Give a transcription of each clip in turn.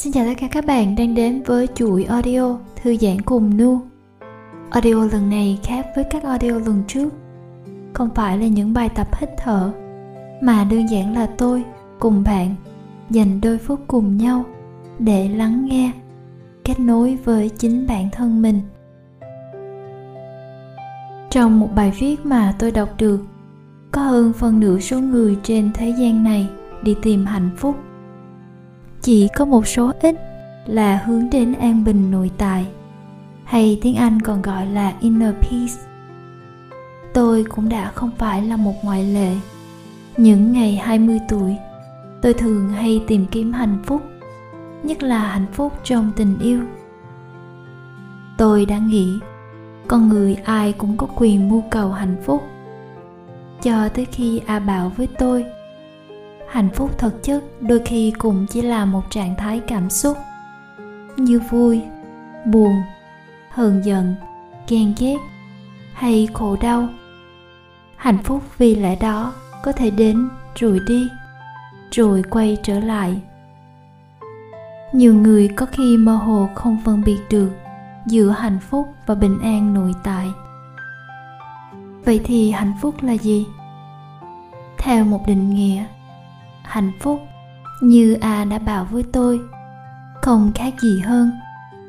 Xin chào tất cả các bạn đang đến với chuỗi audio Thư giãn cùng Nu. Audio lần này khác với các audio lần trước. Không phải là những bài tập hít thở, Mà đơn giản là tôi cùng bạn dành đôi phút cùng nhau để lắng nghe, kết nối với chính bản thân mình. Trong một bài viết mà tôi đọc được, có hơn phần nửa số người trên thế gian này đi tìm hạnh phúc chỉ có một số ít là hướng đến an bình nội tại hay tiếng Anh còn gọi là inner peace. Tôi cũng đã không phải là một ngoại lệ. Những ngày 20 tuổi, tôi thường hay tìm kiếm hạnh phúc, nhất là hạnh phúc trong tình yêu. Tôi đã nghĩ, con người ai cũng có quyền mưu cầu hạnh phúc. Cho tới khi A bảo với tôi hạnh phúc thực chất đôi khi cũng chỉ là một trạng thái cảm xúc như vui, buồn, hờn giận, ghen ghét hay khổ đau. Hạnh phúc vì lẽ đó có thể đến, rồi đi, rồi quay trở lại. Nhiều người có khi mơ hồ không phân biệt được giữa hạnh phúc và bình an nội tại. Vậy thì hạnh phúc là gì? Theo một định nghĩa hạnh phúc như a đã bảo với tôi. Không khác gì hơn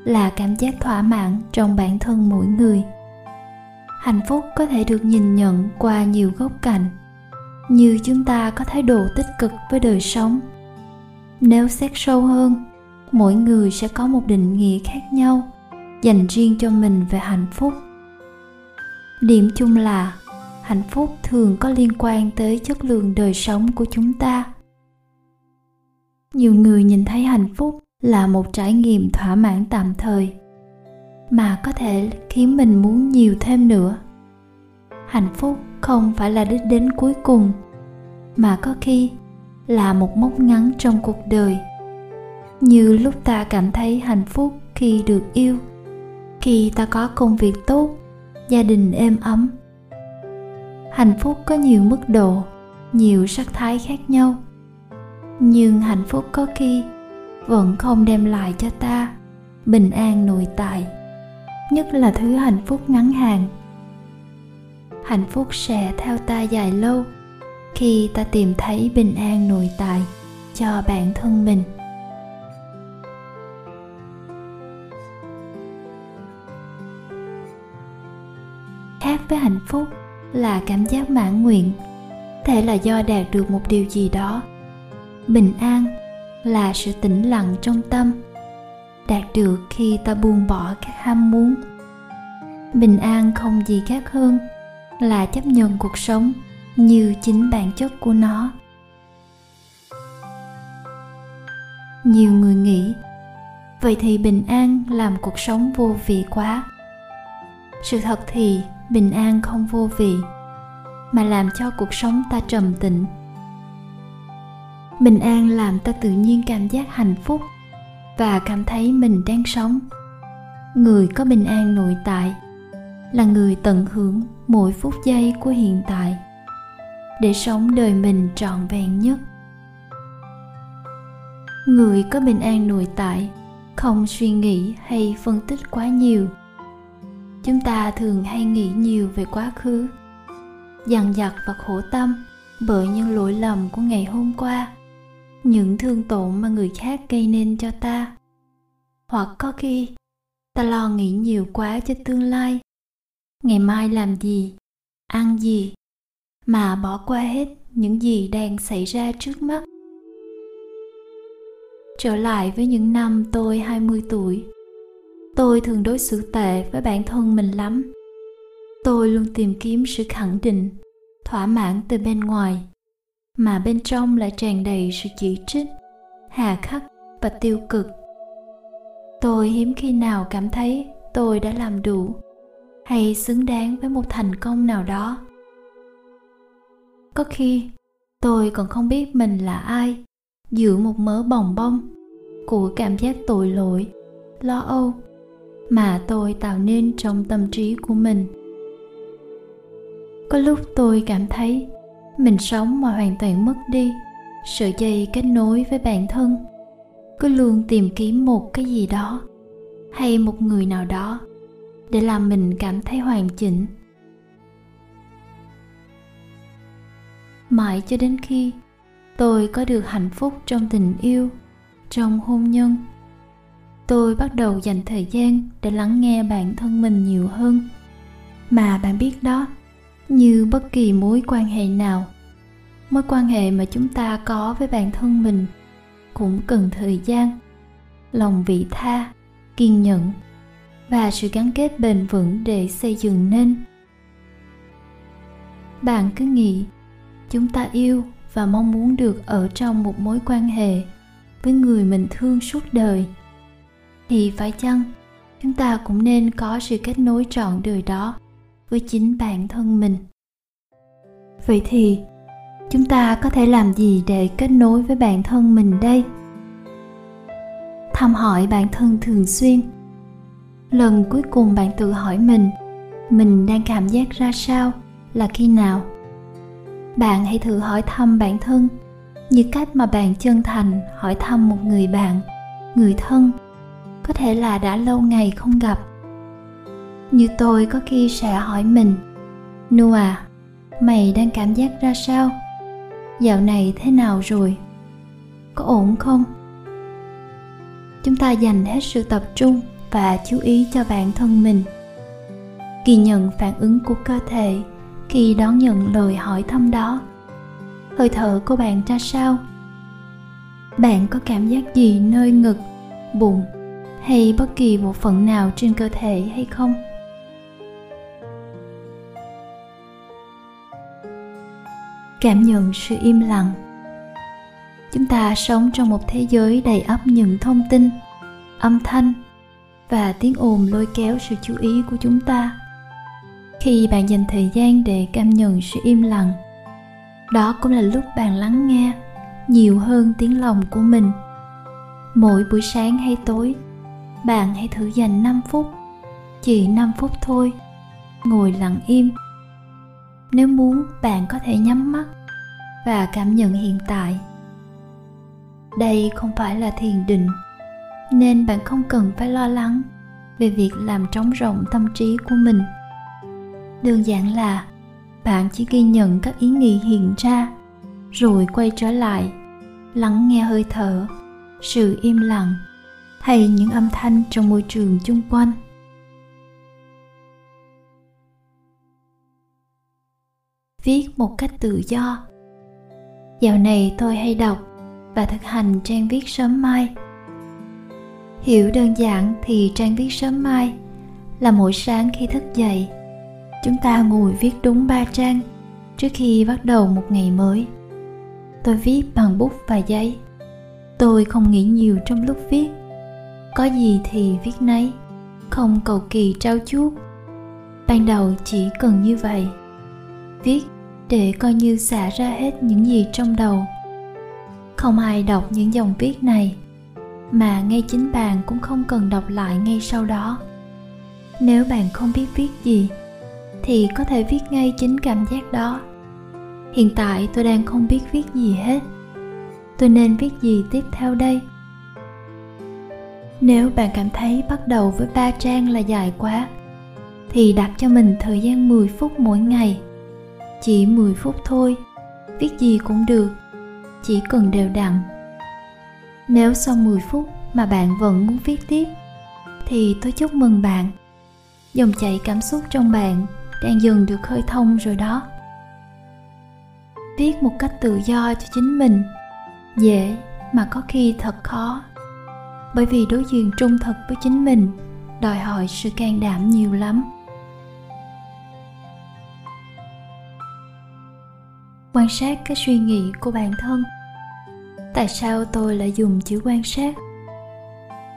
là cảm giác thỏa mãn trong bản thân mỗi người. Hạnh phúc có thể được nhìn nhận qua nhiều góc cạnh, như chúng ta có thái độ tích cực với đời sống. Nếu xét sâu hơn, mỗi người sẽ có một định nghĩa khác nhau dành riêng cho mình về hạnh phúc. Điểm chung là, hạnh phúc thường có liên quan tới chất lượng đời sống của chúng ta nhiều người nhìn thấy hạnh phúc là một trải nghiệm thỏa mãn tạm thời, mà có thể khiến mình muốn nhiều thêm nữa. Hạnh phúc không phải là đích đến cuối cùng, mà có khi là một mốc ngắn trong cuộc đời. Như lúc ta cảm thấy hạnh phúc khi được yêu, khi ta có công việc tốt, gia đình êm ấm. Hạnh phúc có nhiều mức độ, nhiều sắc thái khác nhau nhưng hạnh phúc có khi vẫn không đem lại cho ta bình an nội tại, nhất là thứ hạnh phúc ngắn hạn. Hạnh phúc sẽ theo ta dài lâu khi ta tìm thấy bình an nội tại cho bản thân mình. Khác với hạnh phúc là cảm giác mãn nguyện, thể là do đạt được một điều gì đó bình an là sự tĩnh lặng trong tâm, đạt được khi ta buông bỏ các ham muốn. Bình an không gì khác hơn là chấp nhận cuộc sống như chính bản chất của nó. Nhiều người nghĩ, vậy thì bình an làm cuộc sống vô vị quá. Sự thật thì bình an không vô vị, mà làm cho cuộc sống ta trầm tĩnh bình an làm ta tự nhiên cảm giác hạnh phúc và cảm thấy mình đang sống. Người có bình an nội tại là người tận hưởng mỗi phút giây của hiện tại để sống đời mình trọn vẹn nhất. Người có bình an nội tại không suy nghĩ hay phân tích quá nhiều. Chúng ta thường hay nghĩ nhiều về quá khứ, dằn vặt và khổ tâm bởi những lỗi lầm của ngày hôm qua những thương tổn mà người khác gây nên cho ta. Hoặc có khi, ta lo nghĩ nhiều quá cho tương lai. Ngày mai làm gì, ăn gì, mà bỏ qua hết những gì đang xảy ra trước mắt. Trở lại với những năm tôi 20 tuổi. Tôi thường đối xử tệ với bản thân mình lắm. Tôi luôn tìm kiếm sự khẳng định, thỏa mãn từ bên ngoài mà bên trong lại tràn đầy sự chỉ trích, hà khắc và tiêu cực. Tôi hiếm khi nào cảm thấy tôi đã làm đủ hay xứng đáng với một thành công nào đó. Có khi, tôi còn không biết mình là ai giữa một mớ bồng bông của cảm giác tội lỗi, lo âu mà tôi tạo nên trong tâm trí của mình. Có lúc tôi cảm thấy mình sống mà hoàn toàn mất đi. Sợi dây kết nối với bản thân. Cứ luôn tìm kiếm một cái gì đó, hay một người nào đó, để làm mình cảm thấy hoàn chỉnh. Mãi cho đến khi tôi có được hạnh phúc trong tình yêu, trong hôn nhân, tôi bắt đầu dành thời gian để lắng nghe bản thân mình nhiều hơn. Mà bạn biết đó như bất kỳ mối quan hệ nào. Mối quan hệ mà chúng ta có với bản thân mình cũng cần thời gian, lòng vị tha, kiên nhẫn và sự gắn kết bền vững để xây dựng nên. Bạn cứ nghĩ, chúng ta yêu và mong muốn được ở trong một mối quan hệ với người mình thương suốt đời. Thì phải chăng chúng ta cũng nên có sự kết nối trọn đời đó? Với chính bản thân mình. Vậy thì, chúng ta có thể làm gì để kết nối với bản thân mình đây? Thăm hỏi bản thân thường xuyên. Lần cuối cùng bạn tự hỏi mình mình đang cảm giác ra sao, là khi nào? Bạn hãy thử hỏi thăm bản thân, như cách mà bạn chân thành hỏi thăm một người bạn, người thân. Có thể là đã lâu ngày không gặp như tôi có khi sẽ hỏi mình nu à mày đang cảm giác ra sao? Dạo này thế nào rồi? Có ổn không? Chúng ta dành hết sự tập trung và chú ý cho bản thân mình. Ghi nhận phản ứng của cơ thể khi đón nhận lời hỏi thăm đó. Hơi thở của bạn ra sao? Bạn có cảm giác gì nơi ngực, bụng hay bất kỳ bộ phận nào trên cơ thể hay không? Cảm nhận sự im lặng. Chúng ta sống trong một thế giới đầy ắp những thông tin, âm thanh và tiếng ồn lôi kéo sự chú ý của chúng ta. Khi bạn dành thời gian để cảm nhận sự im lặng, đó cũng là lúc bạn lắng nghe nhiều hơn tiếng lòng của mình. Mỗi buổi sáng hay tối, bạn hãy thử dành 5 phút, chỉ 5 phút thôi, ngồi lặng im nếu muốn, bạn có thể nhắm mắt và cảm nhận hiện tại. Đây không phải là thiền định, nên bạn không cần phải lo lắng về việc làm trống rỗng tâm trí của mình. Đơn giản là bạn chỉ ghi nhận các ý nghĩ hiện ra, rồi quay trở lại, lắng nghe hơi thở, sự im lặng, hay những âm thanh trong môi trường chung quanh. Viết một cách tự do. Dạo này tôi hay đọc và thực hành trang viết sớm mai. Hiểu đơn giản thì trang viết sớm mai là mỗi sáng khi thức dậy, chúng ta ngồi viết đúng ba trang trước khi bắt đầu một ngày mới. Tôi viết bằng bút và giấy. Tôi không nghĩ nhiều trong lúc viết. Có gì thì viết nấy, không cầu kỳ trao chuốt. Ban đầu chỉ cần như vậy viết để coi như xả ra hết những gì trong đầu. Không ai đọc những dòng viết này, mà ngay chính bạn cũng không cần đọc lại ngay sau đó. Nếu bạn không biết viết gì, thì có thể viết ngay chính cảm giác đó. Hiện tại tôi đang không biết viết gì hết. Tôi nên viết gì tiếp theo đây? Nếu bạn cảm thấy bắt đầu với ba trang là dài quá, thì đặt cho mình thời gian 10 phút mỗi ngày chỉ 10 phút thôi. Viết gì cũng được. Chỉ cần đều đặn. Nếu sau 10 phút mà bạn vẫn muốn viết tiếp, thì tôi chúc mừng bạn. Dòng chảy cảm xúc trong bạn đang dần được khơi thông rồi đó. Viết một cách tự do cho chính mình. Dễ mà có khi thật khó. Bởi vì đối diện trung thực với chính mình, đòi hỏi sự can đảm nhiều lắm. Quan sát cái suy nghĩ của bản thân. Tại sao tôi lại dùng chữ quan sát?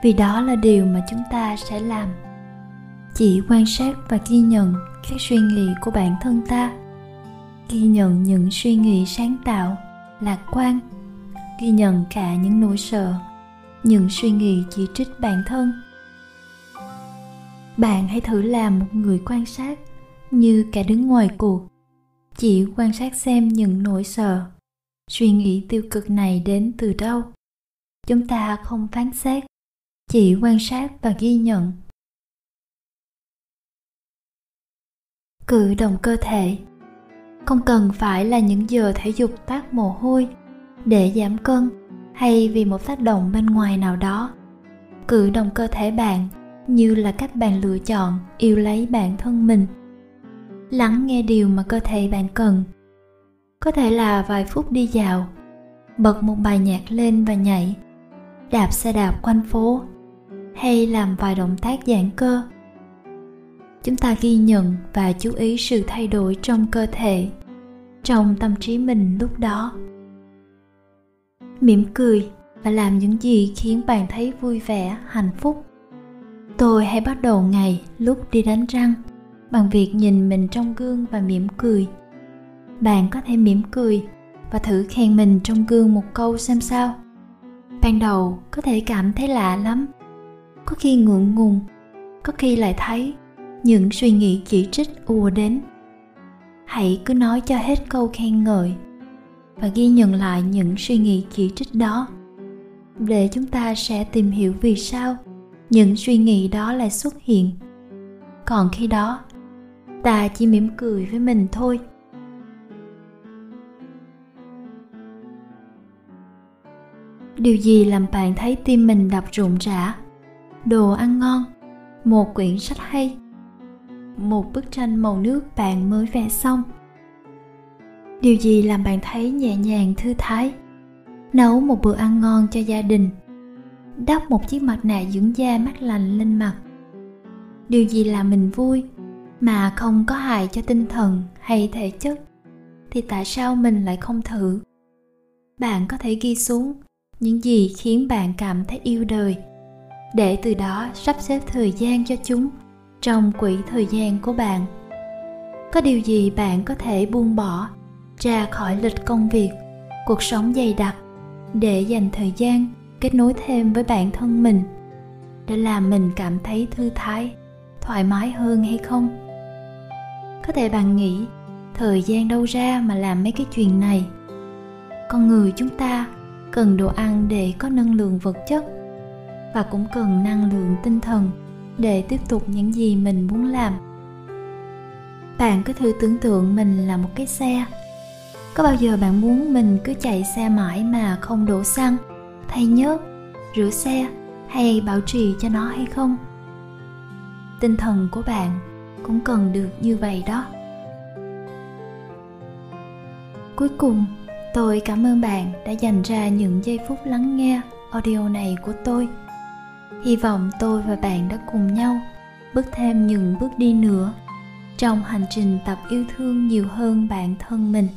Vì đó là điều mà chúng ta sẽ làm. Chỉ quan sát và ghi nhận các suy nghĩ của bản thân ta. Ghi nhận những suy nghĩ sáng tạo, lạc quan. Ghi nhận cả những nỗi sợ, những suy nghĩ chỉ trích bản thân. Bạn hãy thử làm một người quan sát như kẻ đứng ngoài cuộc chỉ quan sát xem những nỗi sợ. Suy nghĩ tiêu cực này đến từ đâu? Chúng ta không phán xét, chỉ quan sát và ghi nhận. Cử động cơ thể. Không cần phải là những giờ thể dục toát mồ hôi để giảm cân hay vì một tác động bên ngoài nào đó. Cử động cơ thể bạn như là cách bạn lựa chọn yêu lấy bản thân mình lắng nghe điều mà cơ thể bạn cần. Có thể là vài phút đi dạo, bật một bài nhạc lên và nhảy, đạp xe đạp quanh phố, hay làm vài động tác giãn cơ. Chúng ta ghi nhận và chú ý sự thay đổi trong cơ thể, trong tâm trí mình lúc đó. Mỉm cười và làm những gì khiến bạn thấy vui vẻ, hạnh phúc. Tôi hay bắt đầu ngày lúc đi đánh răng bằng việc nhìn mình trong gương và mỉm cười. Bạn có thể mỉm cười và thử khen mình trong gương một câu xem sao. Ban đầu có thể cảm thấy lạ lắm. Có khi ngượng ngùng, có khi lại thấy những suy nghĩ chỉ trích ùa đến. Hãy cứ nói cho hết câu khen ngợi và ghi nhận lại những suy nghĩ chỉ trích đó. Để chúng ta sẽ tìm hiểu vì sao những suy nghĩ đó lại xuất hiện. Còn khi đó ta chỉ mỉm cười với mình thôi. Điều gì làm bạn thấy tim mình đập rộn rã? Đồ ăn ngon, một quyển sách hay, một bức tranh màu nước bạn mới vẽ xong. Điều gì làm bạn thấy nhẹ nhàng, thư thái? Nấu một bữa ăn ngon cho gia đình. Đắp một chiếc mặt nạ dưỡng da mát lành lên mặt. Điều gì làm mình vui? Mà không có hại cho tinh thần hay thể chất, thì tại sao mình lại không thử? Bạn có thể ghi xuống những gì khiến bạn cảm thấy yêu đời. Để từ đó sắp xếp thời gian cho chúng trong quỹ thời gian của bạn. Có điều gì bạn có thể buông bỏ, ra khỏi lịch công việc, cuộc sống dày đặc để dành thời gian kết nối thêm với bản thân mình, để làm mình cảm thấy thư thái, thoải mái hơn hay không? Có thể bạn nghĩ, thời gian đâu ra mà làm mấy cái chuyện này? Con người chúng ta cần đồ ăn để có năng lượng vật chất và cũng cần năng lượng tinh thần để tiếp tục những gì mình muốn làm. Bạn cứ thử tưởng tượng mình là một cái xe? Có bao giờ bạn muốn mình cứ chạy xe mãi mà không đổ xăng, thay nhớt, rửa xe hay bảo trì cho nó hay không? Tinh thần của bạn cũng cần được như vậy đó. Cuối cùng, tôi cảm ơn bạn đã dành ra những giây phút lắng nghe audio này của tôi. Hy vọng tôi và bạn đã cùng nhau bước thêm những bước đi nữa trong hành trình tập yêu thương nhiều hơn bản thân mình.